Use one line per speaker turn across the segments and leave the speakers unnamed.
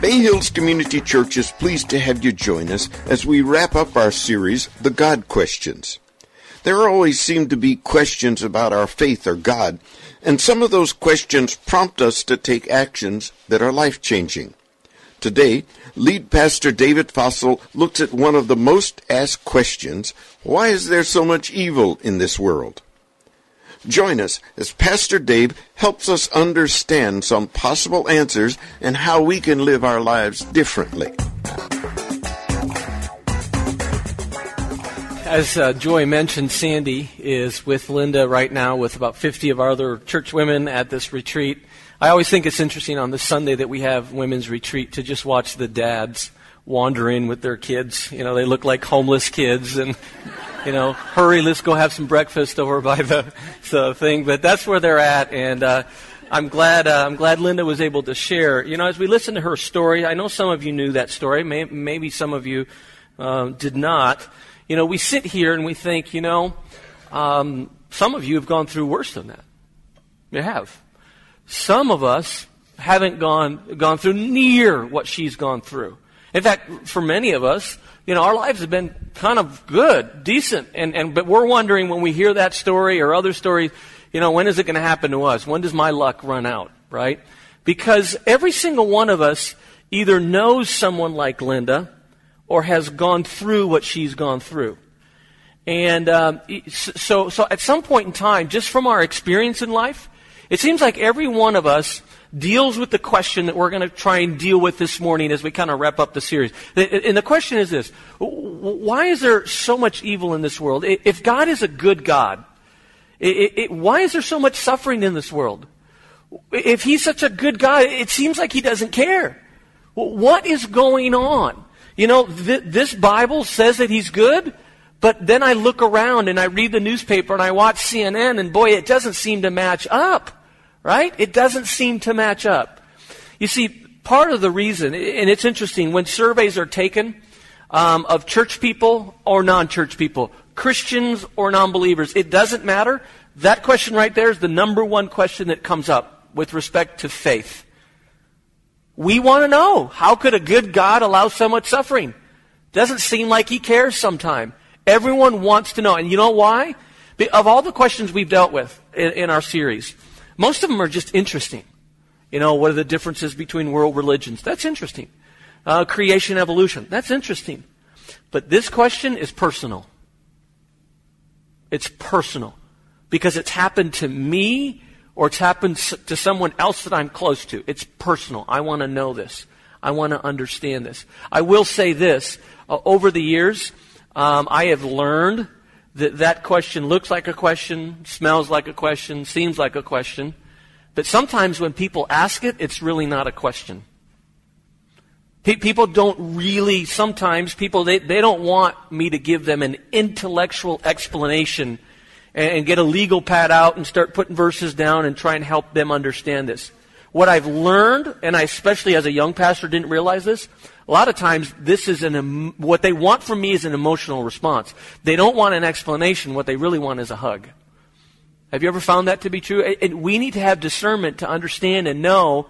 Bay Hills Community Church is pleased to have you join us as we wrap up our series, The God Questions. There always seem to be questions about our faith or God, and some of those questions prompt us to take actions that are life changing. Today, lead pastor David Fossil looks at one of the most asked questions why is there so much evil in this world? Join us as Pastor Dave helps us understand some possible answers and how we can live our lives differently.
As uh, Joy mentioned, Sandy is with Linda right now with about 50 of our other church women at this retreat. I always think it's interesting on the Sunday that we have women's retreat to just watch the dads wander in with their kids. You know, they look like homeless kids and you know, hurry, let's go have some breakfast over by the, the thing. But that's where they're at, and uh, I'm glad uh, I'm glad Linda was able to share. You know, as we listen to her story, I know some of you knew that story. May, maybe some of you uh, did not. You know, we sit here and we think, you know, um, some of you have gone through worse than that. You have. Some of us haven't gone gone through near what she's gone through. In fact, for many of us, you know, our lives have been kind of good, decent, and, and but we're wondering when we hear that story or other stories, you know, when is it going to happen to us? When does my luck run out, right? Because every single one of us either knows someone like Linda or has gone through what she's gone through. And um, so, so at some point in time, just from our experience in life, it seems like every one of us deals with the question that we're going to try and deal with this morning as we kind of wrap up the series. And the question is this Why is there so much evil in this world? If God is a good God, it, it, why is there so much suffering in this world? If He's such a good God, it seems like He doesn't care. What is going on? You know, th- this Bible says that He's good, but then I look around and I read the newspaper and I watch CNN, and boy, it doesn't seem to match up. Right? It doesn't seem to match up. You see, part of the reason, and it's interesting, when surveys are taken um, of church people or non church people, Christians or non believers, it doesn't matter. That question right there is the number one question that comes up with respect to faith. We want to know how could a good God allow so much suffering? Doesn't seem like he cares sometime. Everyone wants to know. And you know why? Of all the questions we've dealt with in, in our series, most of them are just interesting. You know, what are the differences between world religions? That's interesting. Uh, creation, evolution. That's interesting. But this question is personal. It's personal. Because it's happened to me or it's happened to someone else that I'm close to. It's personal. I want to know this. I want to understand this. I will say this. Uh, over the years, um, I have learned that that question looks like a question, smells like a question, seems like a question. But sometimes when people ask it, it's really not a question. People don't really, sometimes people, they, they don't want me to give them an intellectual explanation and, and get a legal pad out and start putting verses down and try and help them understand this. What I've learned, and I especially as a young pastor didn't realize this, a lot of times this is an, what they want from me is an emotional response. They don't want an explanation. What they really want is a hug. Have you ever found that to be true? And we need to have discernment to understand and know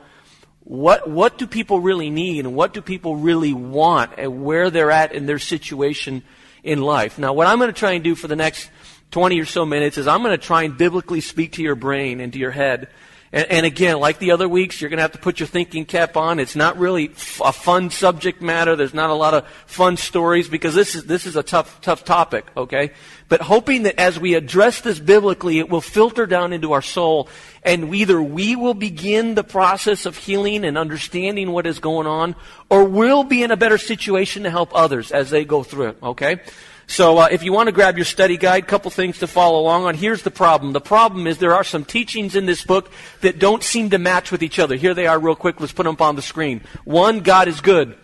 what, what do people really need and what do people really want and where they're at in their situation in life. Now, what I'm going to try and do for the next 20 or so minutes is I'm going to try and biblically speak to your brain and to your head and, and again, like the other weeks, you're going to have to put your thinking cap on. It's not really f- a fun subject matter. There's not a lot of fun stories because this is, this is a tough, tough topic, okay? But hoping that as we address this biblically, it will filter down into our soul and either we will begin the process of healing and understanding what is going on or we'll be in a better situation to help others as they go through it, okay? So uh, if you want to grab your study guide, couple things to follow along on. Here's the problem. The problem is there are some teachings in this book that don't seem to match with each other. Here they are real quick. Let's put them up on the screen. One, God is good.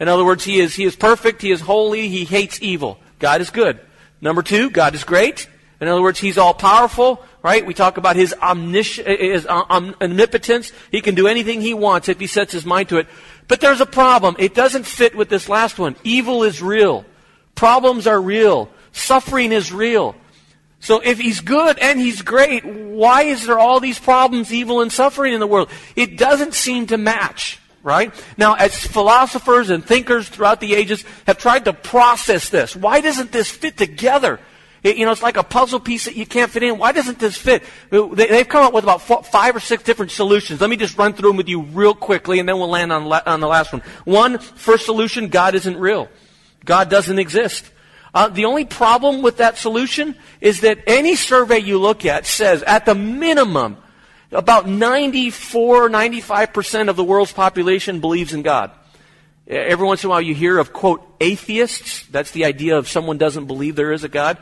In other words, He is, he is perfect. He is holy. He hates evil. God is good. Number two, God is great. In other words, He's all powerful, right? We talk about His, omnis- his omnipotence. He can do anything He wants if He sets His mind to it. But there's a problem. It doesn't fit with this last one. Evil is real. Problems are real. Suffering is real. So if he's good and he's great, why is there all these problems, evil and suffering in the world? It doesn't seem to match, right? Now, as philosophers and thinkers throughout the ages have tried to process this, why doesn't this fit together? It, you know, it's like a puzzle piece that you can't fit in. Why doesn't this fit? They, have come up with about four, five or six different solutions. Let me just run through them with you real quickly, and then we'll land on, la- on the last one. One, first solution, God isn't real. God doesn't exist. Uh, the only problem with that solution is that any survey you look at says, at the minimum, about 94, 95% of the world's population believes in God. Every once in a while you hear of, quote, atheists. That's the idea of someone doesn't believe there is a God.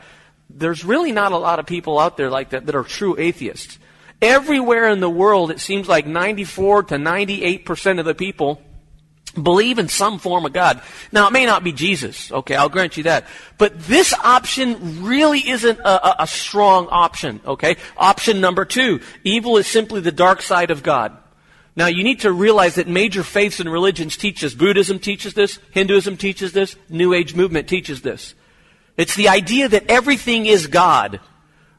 There's really not a lot of people out there like that that are true atheists. Everywhere in the world, it seems like 94 to 98% of the people believe in some form of God. Now, it may not be Jesus. Okay, I'll grant you that. But this option really isn't a, a, a, strong option. Okay? Option number two. Evil is simply the dark side of God. Now, you need to realize that major faiths and religions teach this. Buddhism teaches this. Hinduism teaches this. New Age movement teaches this. It's the idea that everything is God.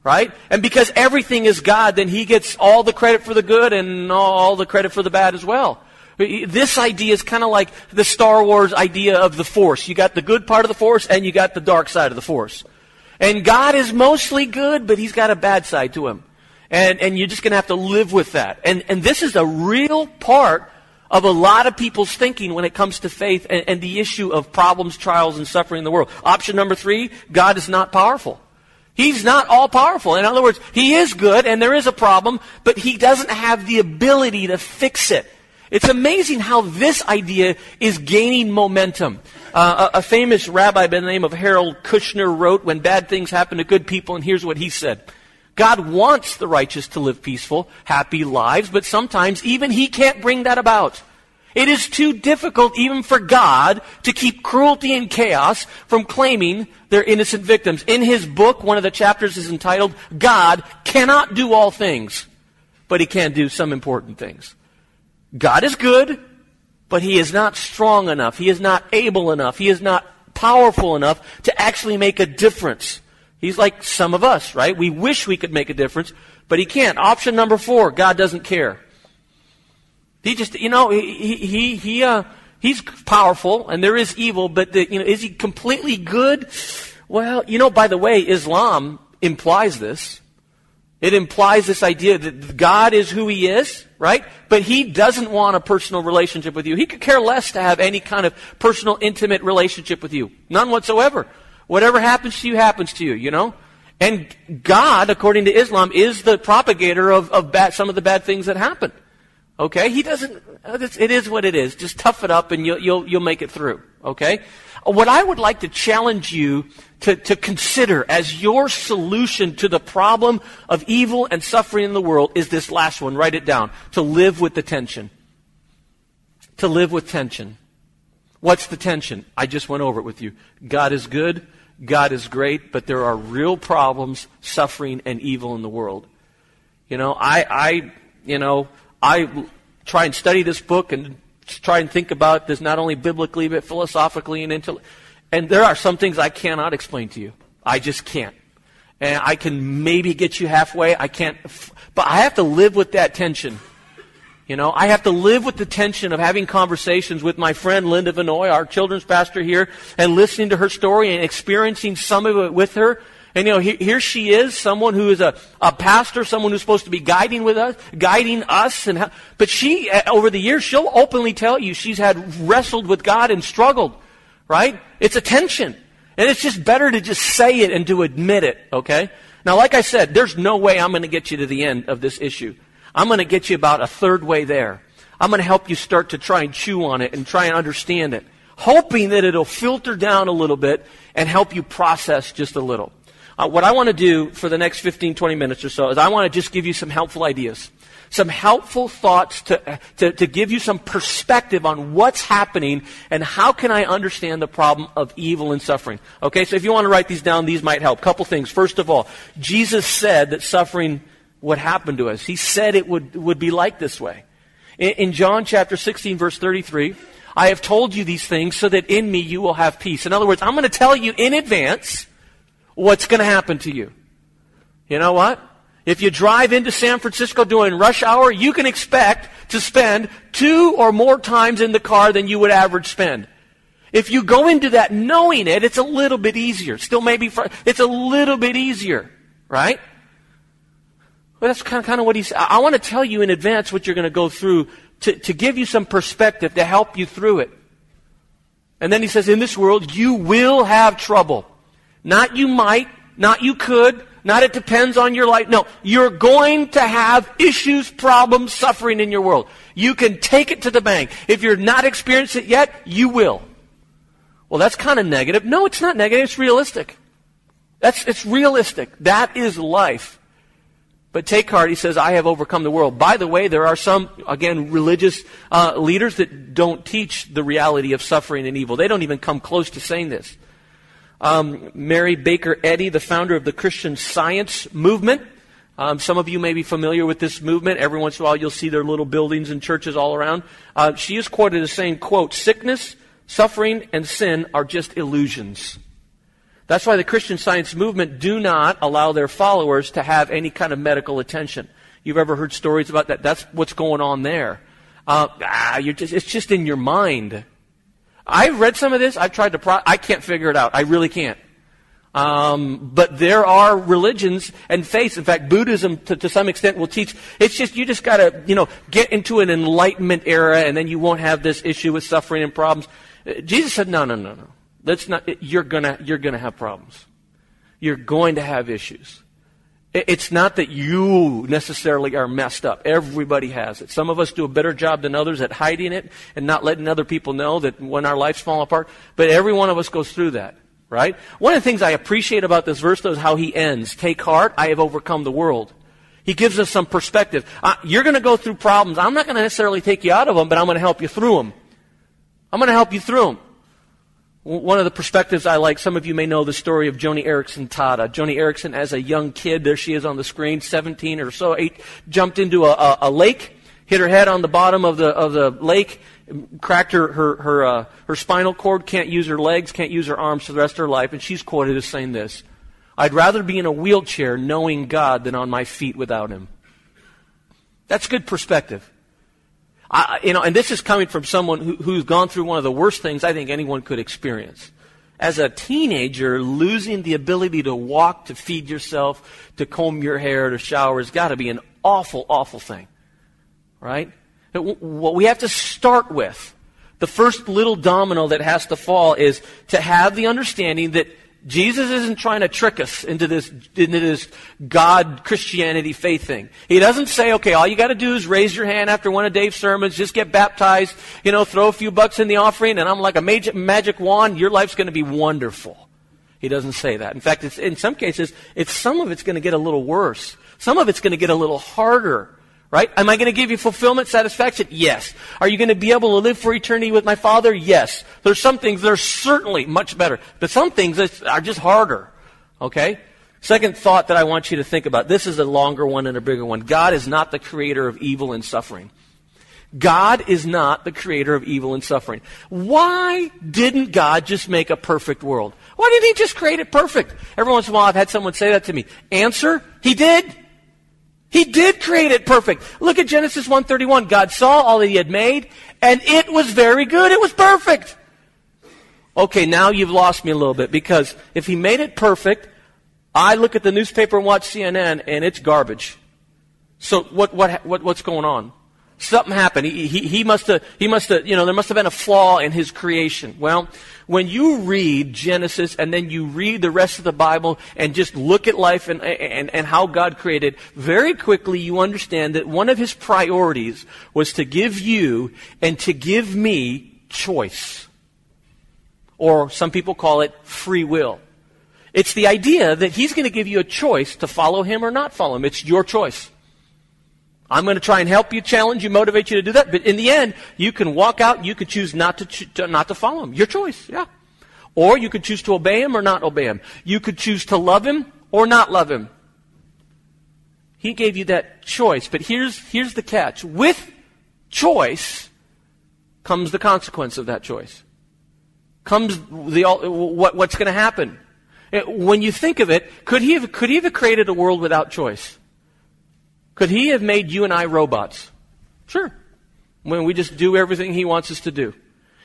Right? And because everything is God, then He gets all the credit for the good and all the credit for the bad as well. This idea is kind of like the Star Wars idea of the Force. You got the good part of the Force and you got the dark side of the Force. And God is mostly good, but He's got a bad side to Him. And, and you're just going to have to live with that. And, and this is a real part of a lot of people's thinking when it comes to faith and, and the issue of problems, trials, and suffering in the world. Option number three, God is not powerful. He's not all powerful. In other words, He is good and there is a problem, but He doesn't have the ability to fix it. It's amazing how this idea is gaining momentum. Uh, a, a, famous rabbi by the name of Harold Kushner wrote, When bad things happen to good people, and here's what he said God wants the righteous to live peaceful, happy lives, but sometimes even He can't bring that about. It is too difficult even for God to keep cruelty and chaos from claiming their innocent victims. In his book, one of the chapters is entitled, God cannot do all things, but he can do some important things. God is good, but He is not strong enough. He is not able enough. He is not powerful enough to actually make a difference. He's like some of us, right? We wish we could make a difference, but He can't. Option number four, God doesn't care. He just, you know, he, he, he, uh, he's powerful and there is evil, but the, you know, is he completely good? Well, you know, by the way, Islam implies this. It implies this idea that God is who He is, right? But He doesn't want a personal relationship with you. He could care less to have any kind of personal, intimate relationship with you. None whatsoever. Whatever happens to you, happens to you, you know? And God, according to Islam, is the propagator of, of bad, some of the bad things that happen. Okay? He doesn't, uh, it is what it is. Just tough it up and you'll, you'll, you'll make it through. Okay? What I would like to challenge you to, to consider as your solution to the problem of evil and suffering in the world is this last one. Write it down. To live with the tension. To live with tension. What's the tension? I just went over it with you. God is good. God is great, but there are real problems, suffering, and evil in the world. You know, I, I, you know, I try and study this book and try and think about this not only biblically but philosophically and intellectually. And there are some things I cannot explain to you. I just can't. And I can maybe get you halfway. I can't, but I have to live with that tension. You know, I have to live with the tension of having conversations with my friend Linda Vanoy, our children's pastor here, and listening to her story and experiencing some of it with her. And you know, here, here she is, someone who is a, a pastor, someone who's supposed to be guiding with us, guiding us, and how, but she, uh, over the years, she'll openly tell you she's had wrestled with God and struggled right? It's a tension. And it's just better to just say it and to admit it, okay? Now, like I said, there's no way I'm going to get you to the end of this issue. I'm going to get you about a third way there. I'm going to help you start to try and chew on it and try and understand it, hoping that it'll filter down a little bit and help you process just a little. Uh, what I want to do for the next 15, 20 minutes or so is I want to just give you some helpful ideas some helpful thoughts to, to, to give you some perspective on what's happening and how can I understand the problem of evil and suffering. Okay, so if you want to write these down, these might help. Couple things. First of all, Jesus said that suffering would happen to us. He said it would, would be like this way. In, in John chapter 16 verse 33, I have told you these things so that in me you will have peace. In other words, I'm going to tell you in advance what's going to happen to you. You know what? If you drive into San Francisco during rush hour, you can expect to spend two or more times in the car than you would average spend. If you go into that knowing it, it's a little bit easier. Still maybe, fr- it's a little bit easier, right? Well, that's kind of, kind of what he's, I want to tell you in advance what you're going to go through to, to give you some perspective to help you through it. And then he says, in this world, you will have trouble. Not you might, not you could, not it depends on your life. No, you're going to have issues, problems, suffering in your world. You can take it to the bank. If you're not experienced it yet, you will. Well, that's kind of negative. No, it's not negative. It's realistic. That's, it's realistic. That is life. But take heart, he says, I have overcome the world. By the way, there are some, again, religious uh, leaders that don't teach the reality of suffering and evil. They don't even come close to saying this. Um, Mary Baker Eddy, the founder of the Christian Science movement. Um, some of you may be familiar with this movement. Every once in a while, you'll see their little buildings and churches all around. Uh, she is quoted as saying, "quote Sickness, suffering, and sin are just illusions." That's why the Christian Science movement do not allow their followers to have any kind of medical attention. You've ever heard stories about that? That's what's going on there. Uh, ah, just, it's just in your mind. I've read some of this. I've tried to. Pro- I can't figure it out. I really can't. Um, but there are religions and faiths. In fact, Buddhism, to, to some extent, will teach. It's just you just got to, you know, get into an enlightenment era, and then you won't have this issue with suffering and problems. Uh, Jesus said, "No, no, no, no. That's not, you're gonna, you're gonna have problems. You're going to have issues. It's not that you necessarily are messed up. Everybody has it. Some of us do a better job than others at hiding it and not letting other people know that when our lives fall apart. But every one of us goes through that, right? One of the things I appreciate about this verse though is how he ends. Take heart, I have overcome the world. He gives us some perspective. Uh, you're going to go through problems. I'm not going to necessarily take you out of them, but I'm going to help you through them. I'm going to help you through them. One of the perspectives I like, some of you may know the story of Joni Eareckson Tada. Joni Eareckson, as a young kid, there she is on the screen, 17 or so, 8, jumped into a, a, a lake, hit her head on the bottom of the, of the lake, cracked her, her, her, uh, her spinal cord, can't use her legs, can't use her arms for the rest of her life, and she's quoted as saying this I'd rather be in a wheelchair knowing God than on my feet without Him. That's good perspective. I, you know, and this is coming from someone who, who's gone through one of the worst things I think anyone could experience. As a teenager, losing the ability to walk, to feed yourself, to comb your hair, to shower has got to be an awful, awful thing. Right? What we have to start with, the first little domino that has to fall is to have the understanding that Jesus isn't trying to trick us into this, into this God Christianity faith thing. He doesn't say, okay, all you gotta do is raise your hand after one of Dave's sermons, just get baptized, you know, throw a few bucks in the offering, and I'm like a magic, magic wand, your life's gonna be wonderful. He doesn't say that. In fact, in some cases, it's some of it's gonna get a little worse. Some of it's gonna get a little harder. Right? Am I going to give you fulfillment, satisfaction? Yes. Are you going to be able to live for eternity with my Father? Yes. There's some things that are certainly much better, but some things are just harder. Okay? Second thought that I want you to think about. This is a longer one and a bigger one. God is not the creator of evil and suffering. God is not the creator of evil and suffering. Why didn't God just make a perfect world? Why didn't He just create it perfect? Every once in a while I've had someone say that to me. Answer, He did. He did create it perfect. Look at Genesis 1:31. God saw all that he had made and it was very good. It was perfect. Okay, now you've lost me a little bit because if he made it perfect, I look at the newspaper and watch CNN and it's garbage. So what, what, what what's going on? Something happened. He, he, he must have, he must have, you know, there must have been a flaw in his creation. Well, when you read Genesis and then you read the rest of the Bible and just look at life and, and, and how God created, very quickly you understand that one of his priorities was to give you and to give me choice. Or some people call it free will. It's the idea that he's going to give you a choice to follow him or not follow him. It's your choice. I'm going to try and help you, challenge you, motivate you to do that. But in the end, you can walk out. You could choose not to, ch- to, not to follow him. Your choice, yeah. Or you could choose to obey him or not obey him. You could choose to love him or not love him. He gave you that choice. But here's here's the catch. With choice comes the consequence of that choice. Comes the what, what's going to happen. When you think of it, could he have, could he have created a world without choice? Could he have made you and I robots? Sure. When we just do everything he wants us to do.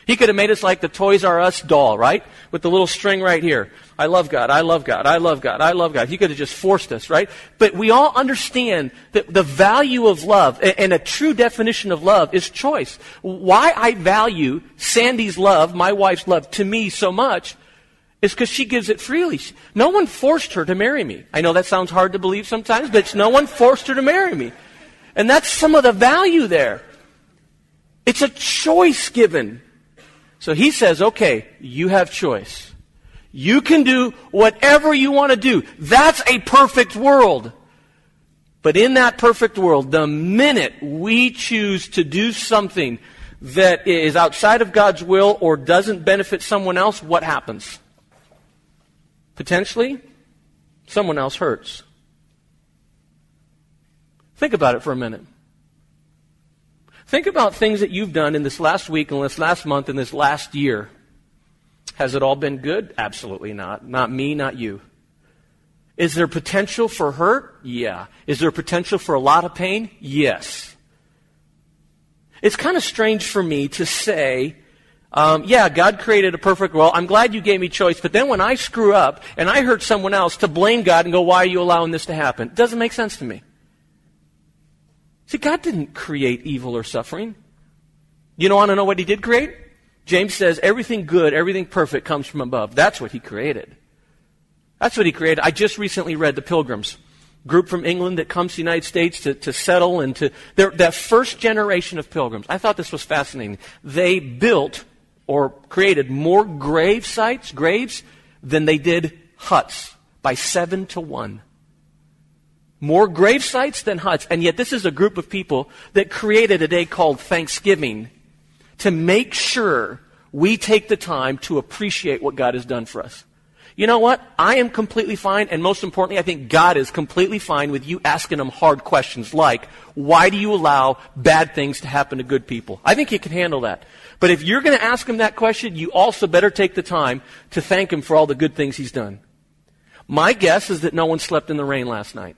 He could have made us like the Toys R Us doll, right? With the little string right here. I love God, I love God, I love God, I love God. He could have just forced us, right? But we all understand that the value of love and a true definition of love is choice. Why I value Sandy's love, my wife's love, to me so much is because she gives it freely. No one forced her to marry me. I know that sounds hard to believe sometimes, but it's no one forced her to marry me. And that's some of the value there. It's a choice given. So he says, okay, you have choice. You can do whatever you want to do. That's a perfect world. But in that perfect world, the minute we choose to do something that is outside of God's will or doesn't benefit someone else, what happens? Potentially, someone else hurts. Think about it for a minute. Think about things that you've done in this last week, in this last month, in this last year. Has it all been good? Absolutely not. Not me, not you. Is there potential for hurt? Yeah. Is there potential for a lot of pain? Yes. It's kind of strange for me to say, um, yeah, God created a perfect world. I'm glad you gave me choice. But then when I screw up and I hurt someone else, to blame God and go, why are you allowing this to happen? It doesn't make sense to me. See, God didn't create evil or suffering. You don't want to know what He did create? James says everything good, everything perfect comes from above. That's what He created. That's what He created. I just recently read The Pilgrims, group from England that comes to the United States to, to settle and to, that first generation of pilgrims. I thought this was fascinating. They built or created more grave sites, graves, than they did huts by seven to one. More grave sites than huts. And yet, this is a group of people that created a day called Thanksgiving to make sure we take the time to appreciate what God has done for us. You know what? I am completely fine, and most importantly, I think God is completely fine with you asking him hard questions like, why do you allow bad things to happen to good people? I think he can handle that. But if you're going to ask him that question, you also better take the time to thank him for all the good things he's done. My guess is that no one slept in the rain last night.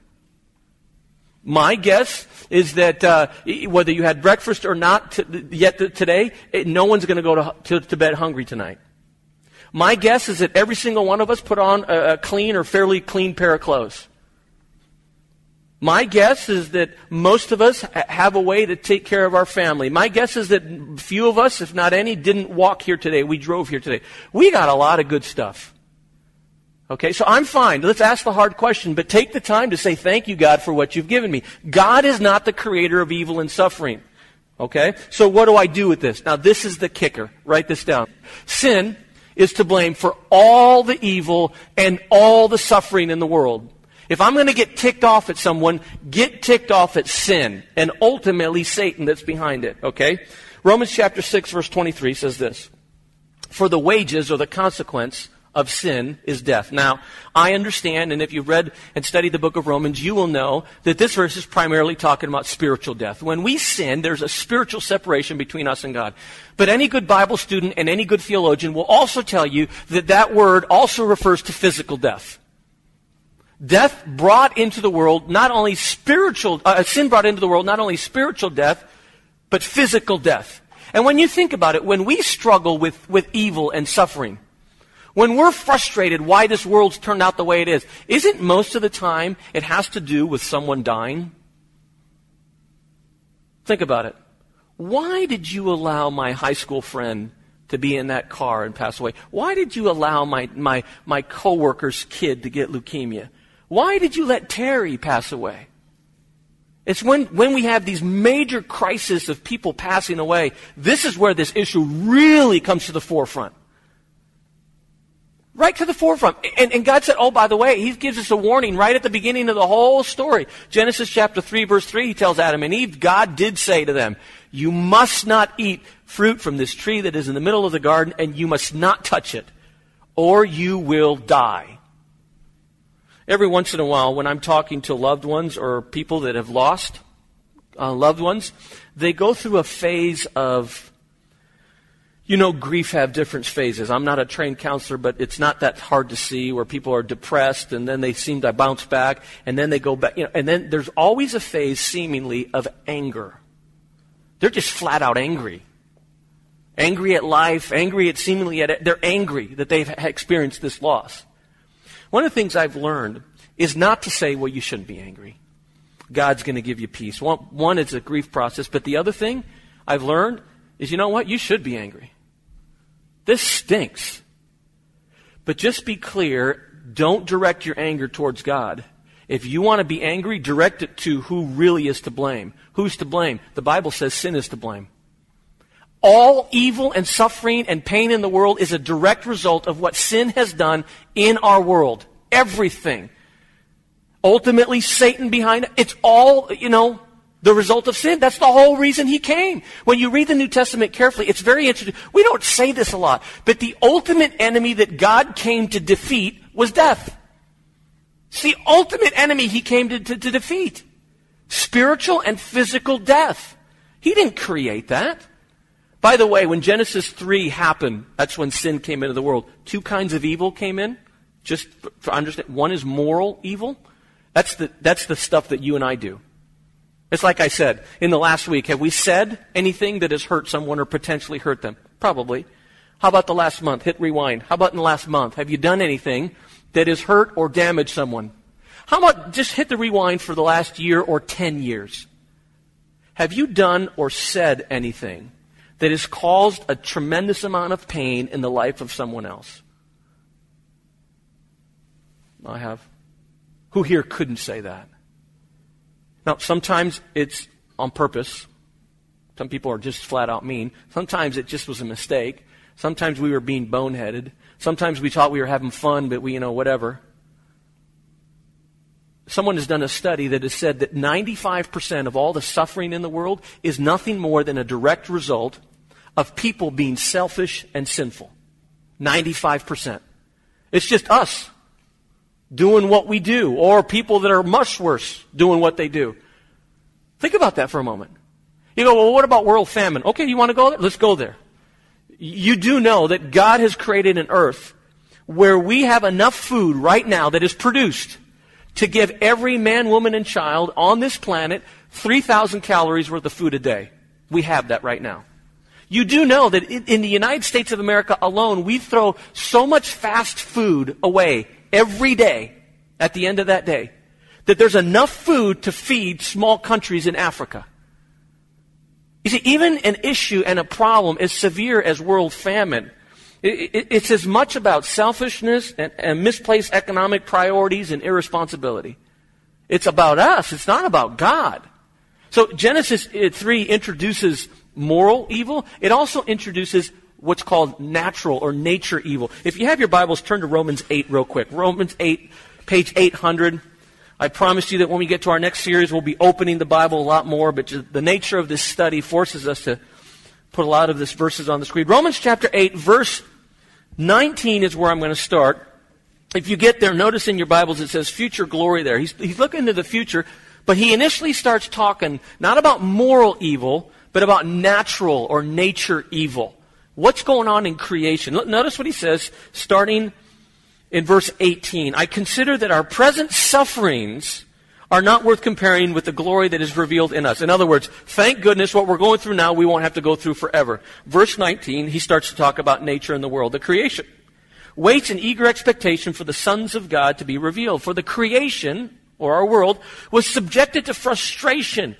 My guess is that uh, whether you had breakfast or not yet today, it, no one's going to go to, to bed hungry tonight. My guess is that every single one of us put on a, a clean or fairly clean pair of clothes. My guess is that most of us have a way to take care of our family. My guess is that few of us, if not any, didn't walk here today. We drove here today. We got a lot of good stuff. Okay, so I'm fine. Let's ask the hard question, but take the time to say, thank you, God, for what you've given me. God is not the creator of evil and suffering. Okay? So what do I do with this? Now, this is the kicker. Write this down. Sin is to blame for all the evil and all the suffering in the world. If I'm going to get ticked off at someone, get ticked off at sin and ultimately Satan that's behind it. Okay? Romans chapter 6 verse 23 says this. For the wages or the consequence of sin is death. Now, I understand, and if you've read and studied the book of Romans, you will know that this verse is primarily talking about spiritual death. When we sin, there's a spiritual separation between us and God. But any good Bible student and any good theologian will also tell you that that word also refers to physical death. Death brought into the world not only spiritual, uh, sin brought into the world not only spiritual death, but physical death. And when you think about it, when we struggle with, with evil and suffering, when we're frustrated why this world's turned out the way it is, isn't most of the time it has to do with someone dying? Think about it. Why did you allow my high school friend to be in that car and pass away? Why did you allow my, my, my coworker's kid to get leukemia? Why did you let Terry pass away? It's when, when we have these major crises of people passing away, this is where this issue really comes to the forefront. Right to the forefront. And, and, God said, oh, by the way, He gives us a warning right at the beginning of the whole story. Genesis chapter 3, verse 3, He tells Adam and Eve, God did say to them, you must not eat fruit from this tree that is in the middle of the garden, and you must not touch it, or you will die. Every once in a while, when I'm talking to loved ones or people that have lost uh, loved ones, they go through a phase of You know, grief have different phases. I'm not a trained counselor, but it's not that hard to see where people are depressed and then they seem to bounce back and then they go back. You know, and then there's always a phase, seemingly, of anger. They're just flat out angry. Angry at life, angry at seemingly at it. They're angry that they've experienced this loss. One of the things I've learned is not to say, well, you shouldn't be angry. God's going to give you peace. One, one, it's a grief process, but the other thing I've learned is, you know what? You should be angry. This stinks. But just be clear don't direct your anger towards God. If you want to be angry, direct it to who really is to blame. Who's to blame? The Bible says sin is to blame. All evil and suffering and pain in the world is a direct result of what sin has done in our world. Everything. Ultimately, Satan behind it. It's all, you know, the result of sin. That's the whole reason he came. When you read the New Testament carefully, it's very interesting. We don't say this a lot, but the ultimate enemy that God came to defeat was death. It's the ultimate enemy he came to, to, to defeat. Spiritual and physical death. He didn't create that. By the way, when Genesis 3 happened, that's when sin came into the world. Two kinds of evil came in. Just for understand, one is moral evil. That's the, that's the stuff that you and I do. It's like I said in the last week. Have we said anything that has hurt someone or potentially hurt them? Probably. How about the last month? Hit rewind. How about in the last month? Have you done anything that has hurt or damaged someone? How about just hit the rewind for the last year or 10 years? Have you done or said anything that has caused a tremendous amount of pain in the life of someone else? I have. Who here couldn't say that? Now, sometimes it's on purpose. Some people are just flat out mean. Sometimes it just was a mistake. Sometimes we were being boneheaded. Sometimes we thought we were having fun, but we, you know, whatever. Someone has done a study that has said that 95% of all the suffering in the world is nothing more than a direct result of people being selfish and sinful. 95%. It's just us doing what we do, or people that are much worse doing what they do. Think about that for a moment. You go, well, what about world famine? Okay, you want to go there? Let's go there. You do know that God has created an earth where we have enough food right now that is produced to give every man, woman, and child on this planet 3,000 calories worth of food a day. We have that right now. You do know that in the United States of America alone, we throw so much fast food away every day at the end of that day that there's enough food to feed small countries in Africa. You see, even an issue and a problem as severe as world famine, it's as much about selfishness and, and misplaced economic priorities and irresponsibility. It's about us. It's not about God. So Genesis uh, 3 introduces moral evil. It also introduces what's called natural or nature evil. If you have your Bibles, turn to Romans 8 real quick. Romans 8, page 800. I promise you that when we get to our next series, we'll be opening the Bible a lot more, but the nature of this study forces us to put a lot of this verses on the screen. Romans chapter 8, verse 19 is where I'm going to start. If you get there, notice in your Bibles it says future glory there. He's, he's looking to the future, but he initially starts talking not about moral evil, but about natural or nature evil. What's going on in creation? Notice what he says starting in verse 18. I consider that our present sufferings are not worth comparing with the glory that is revealed in us. In other words, thank goodness what we're going through now we won't have to go through forever. Verse 19, he starts to talk about nature and the world, the creation. Waits in eager expectation for the sons of God to be revealed. For the creation, or our world, was subjected to frustration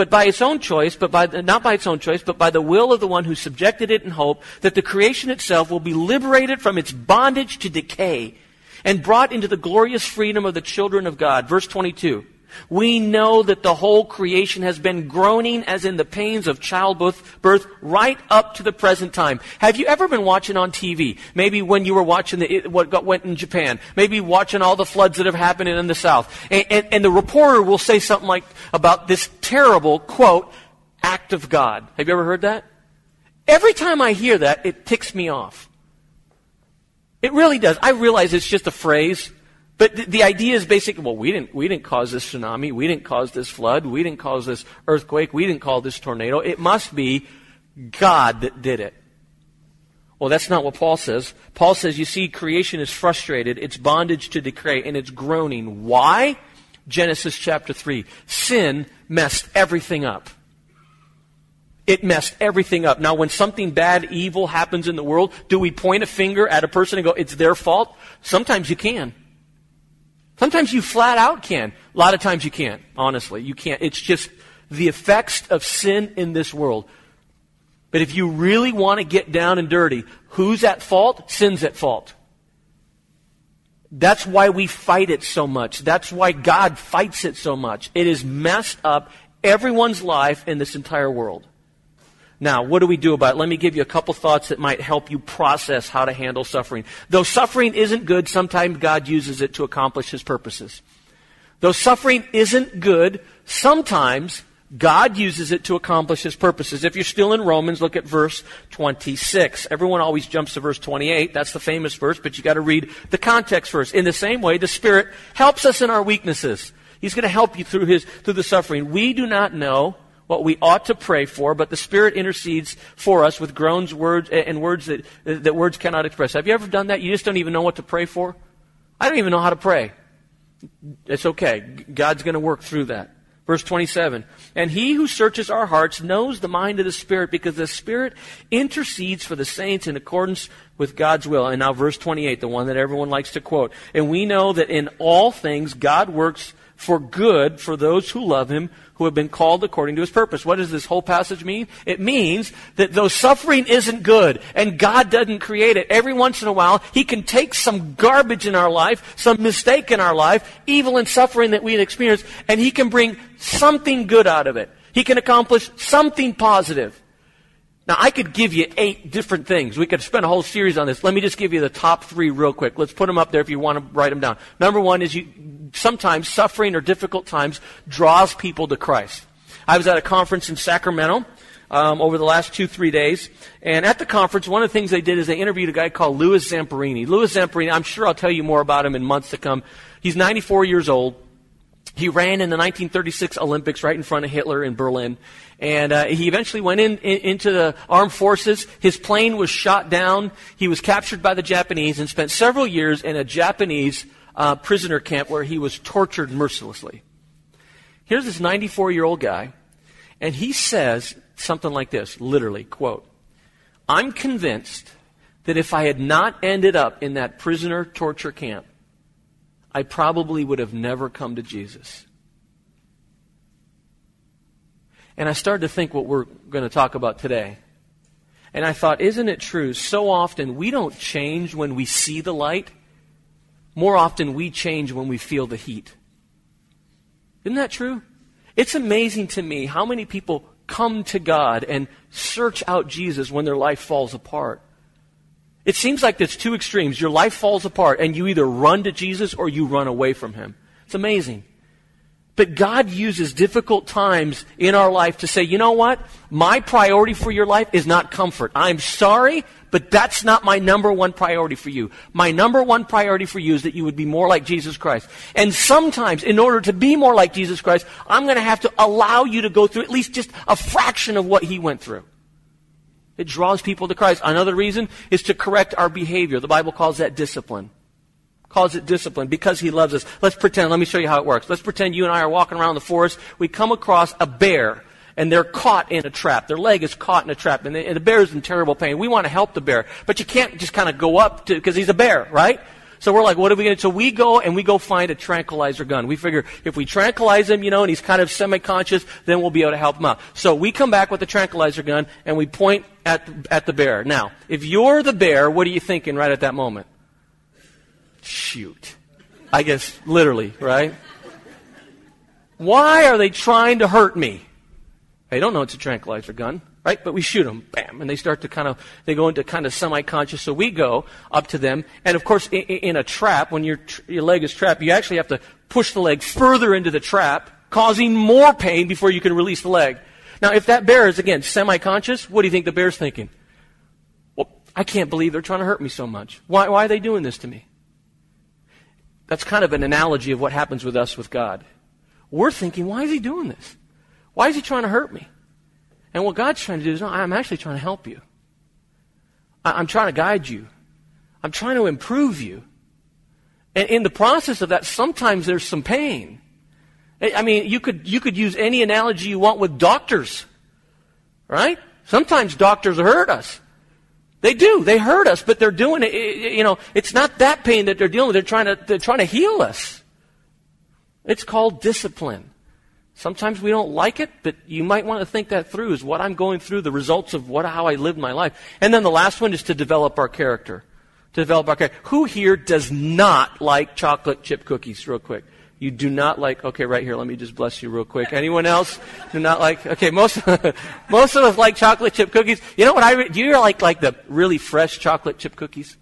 but by its own choice, but by the, not by its own choice, but by the will of the one who subjected it in hope that the creation itself will be liberated from its bondage to decay and brought into the glorious freedom of the children of God. Verse 22. We know that the whole creation has been groaning as in the pains of childbirth birth, right up to the present time. Have you ever been watching on TV? Maybe when you were watching the, what got, went in Japan. Maybe watching all the floods that have happened in the South. And, and, and the reporter will say something like about this terrible, quote, act of God. Have you ever heard that? Every time I hear that, it ticks me off. It really does. I realize it's just a phrase. But the, the idea is basically, well, we didn't, we didn't cause this tsunami. We didn't cause this flood. We didn't cause this earthquake. We didn't cause this tornado. It must be God that did it. Well, that's not what Paul says. Paul says, you see, creation is frustrated, it's bondage to decay, and it's groaning. Why? Genesis chapter 3. Sin messed everything up. It messed everything up. Now, when something bad, evil happens in the world, do we point a finger at a person and go, it's their fault? Sometimes you can. Sometimes you flat out can. A lot of times you can't, honestly. You can't. It's just the effects of sin in this world. But if you really want to get down and dirty, who's at fault? Sin's at fault. That's why we fight it so much. That's why God fights it so much. It has messed up everyone's life in this entire world. Now, what do we do about it? Let me give you a couple thoughts that might help you process how to handle suffering. Though suffering isn't good, sometimes God uses it to accomplish His purposes. Though suffering isn't good, sometimes God uses it to accomplish his purposes. If you're still in Romans, look at verse 26. Everyone always jumps to verse 28. That's the famous verse, but you gotta read the context first. In the same way, the Spirit helps us in our weaknesses. He's gonna help you through his, through the suffering. We do not know what we ought to pray for, but the Spirit intercedes for us with groans, words, and words that, that words cannot express. Have you ever done that? You just don't even know what to pray for? I don't even know how to pray. It's okay. God's gonna work through that. Verse 27. And he who searches our hearts knows the mind of the Spirit because the Spirit intercedes for the saints in accordance with God's will. And now verse 28, the one that everyone likes to quote. And we know that in all things God works for good for those who love him, who have been called according to his purpose. What does this whole passage mean? It means that though suffering isn't good and God doesn't create it, every once in a while he can take some garbage in our life, some mistake in our life, evil and suffering that we experience, and he can bring something good out of it. He can accomplish something positive. Now, I could give you eight different things. We could spend a whole series on this. Let me just give you the top three real quick. Let's put them up there if you want to write them down. Number one is you, sometimes suffering or difficult times draws people to Christ. I was at a conference in Sacramento um, over the last two, three days. And at the conference, one of the things they did is they interviewed a guy called Louis Zamperini. Louis Zamperini, I'm sure I'll tell you more about him in months to come. He's 94 years old. He ran in the 1936 Olympics right in front of Hitler in Berlin. And uh, he eventually went in, in, into the armed forces. His plane was shot down. He was captured by the Japanese and spent several years in a Japanese uh, prisoner camp where he was tortured mercilessly. Here's this 94 year old guy, and he says something like this literally, quote, I'm convinced that if I had not ended up in that prisoner torture camp, I probably would have never come to Jesus. And I started to think what we're going to talk about today. And I thought, isn't it true? So often we don't change when we see the light. More often we change when we feel the heat. Isn't that true? It's amazing to me how many people come to God and search out Jesus when their life falls apart. It seems like there's two extremes. Your life falls apart and you either run to Jesus or you run away from Him. It's amazing. But God uses difficult times in our life to say, you know what? My priority for your life is not comfort. I'm sorry, but that's not my number one priority for you. My number one priority for you is that you would be more like Jesus Christ. And sometimes, in order to be more like Jesus Christ, I'm going to have to allow you to go through at least just a fraction of what He went through. It draws people to Christ. Another reason is to correct our behavior. The Bible calls that discipline. Calls it discipline because he loves us. Let's pretend, let me show you how it works. Let's pretend you and I are walking around the forest. We come across a bear and they're caught in a trap. Their leg is caught in a trap and, they, and the bear is in terrible pain. We want to help the bear, but you can't just kind of go up to, because he's a bear, right? So we're like, what are we going to do? So we go and we go find a tranquilizer gun. We figure if we tranquilize him, you know, and he's kind of semi-conscious, then we'll be able to help him out. So we come back with the tranquilizer gun and we point at, at the bear. Now, if you're the bear, what are you thinking right at that moment? Shoot. I guess literally, right? Why are they trying to hurt me? They don't know it's a tranquilizer gun right? But we shoot them, bam, and they start to kind of, they go into kind of semi-conscious. So we go up to them, and of course, in, in a trap, when your your leg is trapped, you actually have to push the leg further into the trap, causing more pain before you can release the leg. Now, if that bear is again semi-conscious, what do you think the bear's thinking? Well, I can't believe they're trying to hurt me so much. Why, why are they doing this to me? That's kind of an analogy of what happens with us with God. We're thinking, why is he doing this? Why is he trying to hurt me? And what God's trying to do is, no, I'm actually trying to help you. I'm trying to guide you. I'm trying to improve you. And in the process of that, sometimes there's some pain. I mean, you could, you could use any analogy you want with doctors, right? Sometimes doctors hurt us. They do. They hurt us, but they're doing it. You know, it's not that pain that they're dealing with. They're trying to, they're trying to heal us. It's called discipline. Sometimes we don't like it, but you might want to think that through. Is what I'm going through the results of what, how I live my life? And then the last one is to develop our character. To develop our character. Who here does not like chocolate chip cookies? Real quick. You do not like, okay, right here, let me just bless you real quick. Anyone else do not like, okay, most, most of us like chocolate chip cookies. You know what I, do you like, like the really fresh chocolate chip cookies?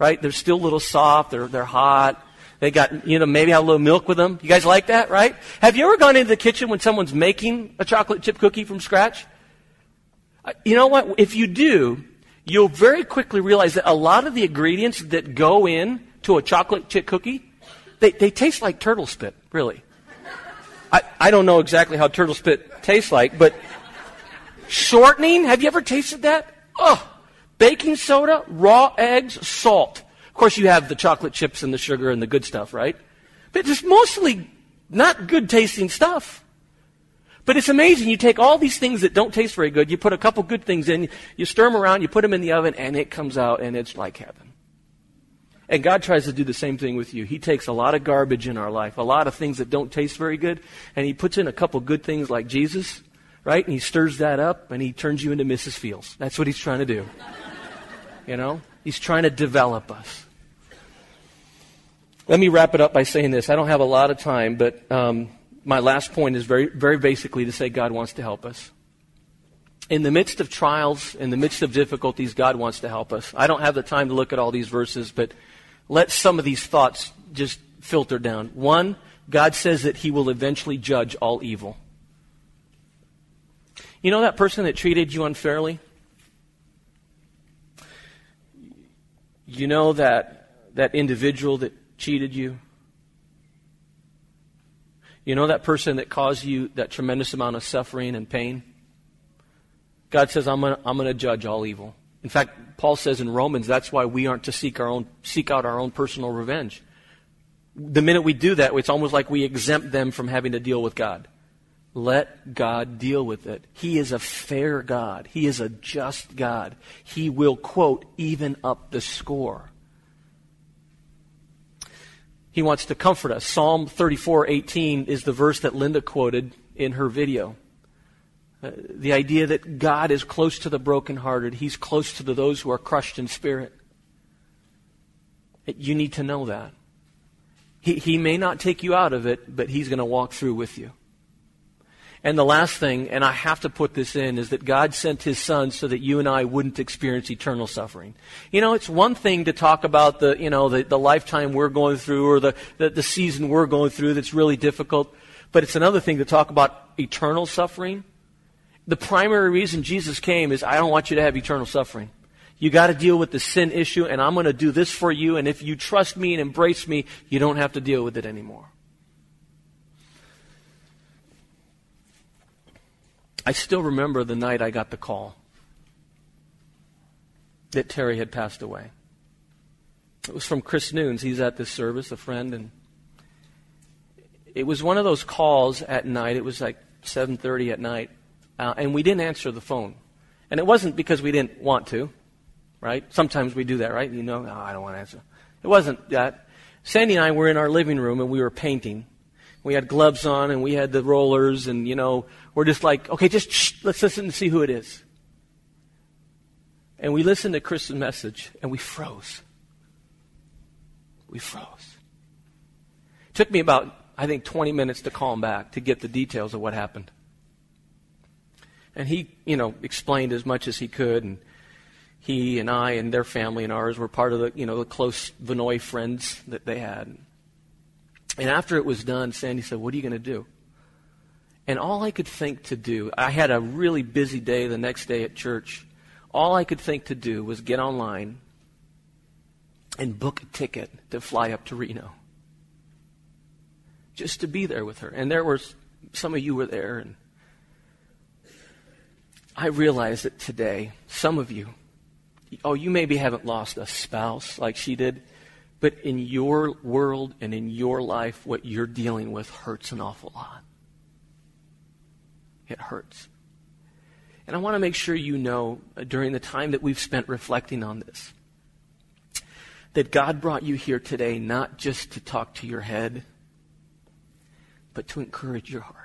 Right? They're still a little soft, they're, they're hot. They got, you know, maybe have a little milk with them. You guys like that, right? Have you ever gone into the kitchen when someone's making a chocolate chip cookie from scratch? Uh, you know what? If you do, you'll very quickly realize that a lot of the ingredients that go in to a chocolate chip cookie they, they taste like turtle spit, really. I, I don't know exactly how turtle spit tastes like, but shortening, have you ever tasted that? Oh, baking soda, raw eggs, salt. Of course, you have the chocolate chips and the sugar and the good stuff, right? But it's mostly not good tasting stuff. But it's amazing. You take all these things that don't taste very good, you put a couple good things in, you stir them around, you put them in the oven, and it comes out and it's like heaven. And God tries to do the same thing with you. He takes a lot of garbage in our life, a lot of things that don't taste very good, and He puts in a couple good things like Jesus, right? And He stirs that up and He turns you into Mrs. Fields. That's what He's trying to do. You know? He's trying to develop us. Let me wrap it up by saying this. I don't have a lot of time, but um, my last point is very, very basically to say God wants to help us. In the midst of trials, in the midst of difficulties, God wants to help us. I don't have the time to look at all these verses, but let some of these thoughts just filter down. One, God says that He will eventually judge all evil. You know that person that treated you unfairly? You know that, that individual that cheated you? You know that person that caused you that tremendous amount of suffering and pain? God says, I'm going to judge all evil. In fact, Paul says in Romans that's why we aren't to seek our own seek out our own personal revenge. The minute we do that, it's almost like we exempt them from having to deal with God. Let God deal with it. He is a fair God. He is a just God. He will quote even up the score. He wants to comfort us. Psalm 34:18 is the verse that Linda quoted in her video. Uh, the idea that God is close to the brokenhearted, He's close to the, those who are crushed in spirit. You need to know that. He, he may not take you out of it, but He's going to walk through with you. And the last thing, and I have to put this in, is that God sent His Son so that you and I wouldn't experience eternal suffering. You know, it's one thing to talk about the, you know, the, the lifetime we're going through or the, the, the season we're going through that's really difficult, but it's another thing to talk about eternal suffering the primary reason Jesus came is I don't want you to have eternal suffering. You got to deal with the sin issue, and I'm going to do this for you. And if you trust me and embrace me, you don't have to deal with it anymore. I still remember the night I got the call that Terry had passed away. It was from Chris Noons. He's at this service, a friend, and it was one of those calls at night. It was like 7:30 at night, uh, and we didn't answer the phone. And it wasn't because we didn't want to, right? Sometimes we do that, right? You know, I don't want to answer. It wasn't that. Sandy and I were in our living room and we were painting. We had gloves on and we had the rollers and, you know, we're just like, okay, just shh, let's listen and see who it is. And we listened to Chris's message and we froze. We froze. It took me about, I think, 20 minutes to calm back to get the details of what happened. And he, you know, explained as much as he could. And he and I and their family and ours were part of the, you know, the close Vinoy friends that they had. And after it was done, Sandy said, What are you going to do? And all I could think to do, I had a really busy day the next day at church. All I could think to do was get online and book a ticket to fly up to Reno. Just to be there with her. And there were some of you were there and I realize that today, some of you, oh, you maybe haven't lost a spouse like she did, but in your world and in your life, what you're dealing with hurts an awful lot. It hurts. And I want to make sure you know uh, during the time that we've spent reflecting on this that God brought you here today not just to talk to your head, but to encourage your heart.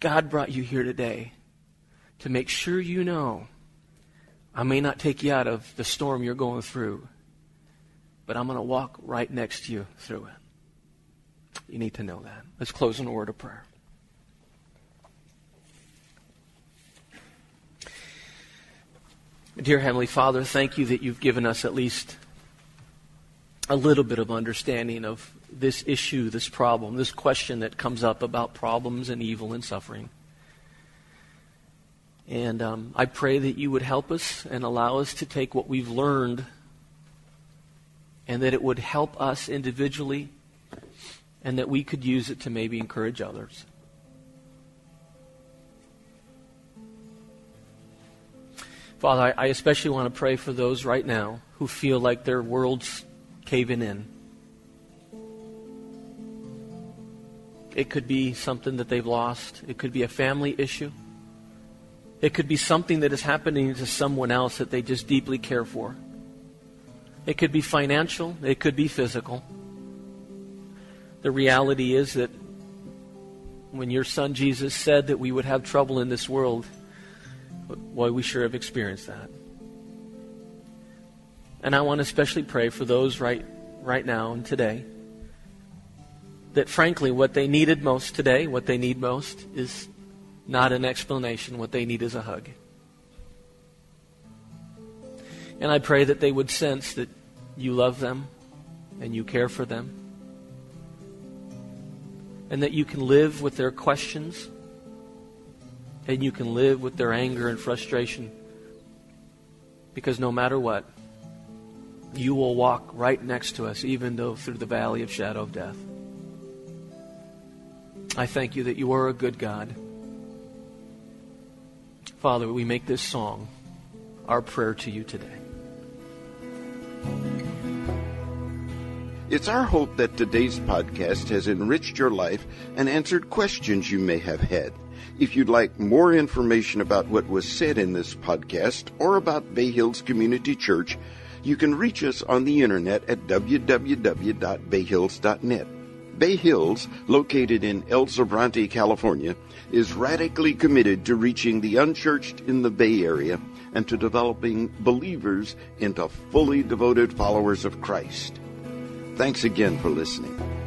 God brought you here today to make sure you know I may not take you out of the storm you're going through, but I'm going to walk right next to you through it. You need to know that. Let's close in a word of prayer. Dear Heavenly Father, thank you that you've given us at least a little bit of understanding of this issue, this problem, this question that comes up about problems and evil and suffering. And um, I pray that you would help us and allow us to take what we've learned and that it would help us individually and that we could use it to maybe encourage others. Father, I especially want to pray for those right now who feel like their world's caving in. It could be something that they've lost. It could be a family issue. It could be something that is happening to someone else that they just deeply care for. It could be financial. It could be physical. The reality is that when your son Jesus said that we would have trouble in this world, boy, we sure have experienced that. And I want to especially pray for those right, right now and today that frankly, what they needed most today, what they need most, is not an explanation. What they need is a hug. And I pray that they would sense that you love them and you care for them. And that you can live with their questions and you can live with their anger and frustration. Because no matter what, you will walk right next to us, even though through the valley of shadow of death. I thank you that you are a good God. Father, we make this song our prayer to you today.
It's our hope that today's podcast has enriched your life and answered questions you may have had. If you'd like more information about what was said in this podcast or about Bay Hills Community Church, you can reach us on the internet at www.bayhills.net. Bay Hills, located in El Sobrante, California, is radically committed to reaching the unchurched in the Bay Area and to developing believers into fully devoted followers of Christ. Thanks again for listening.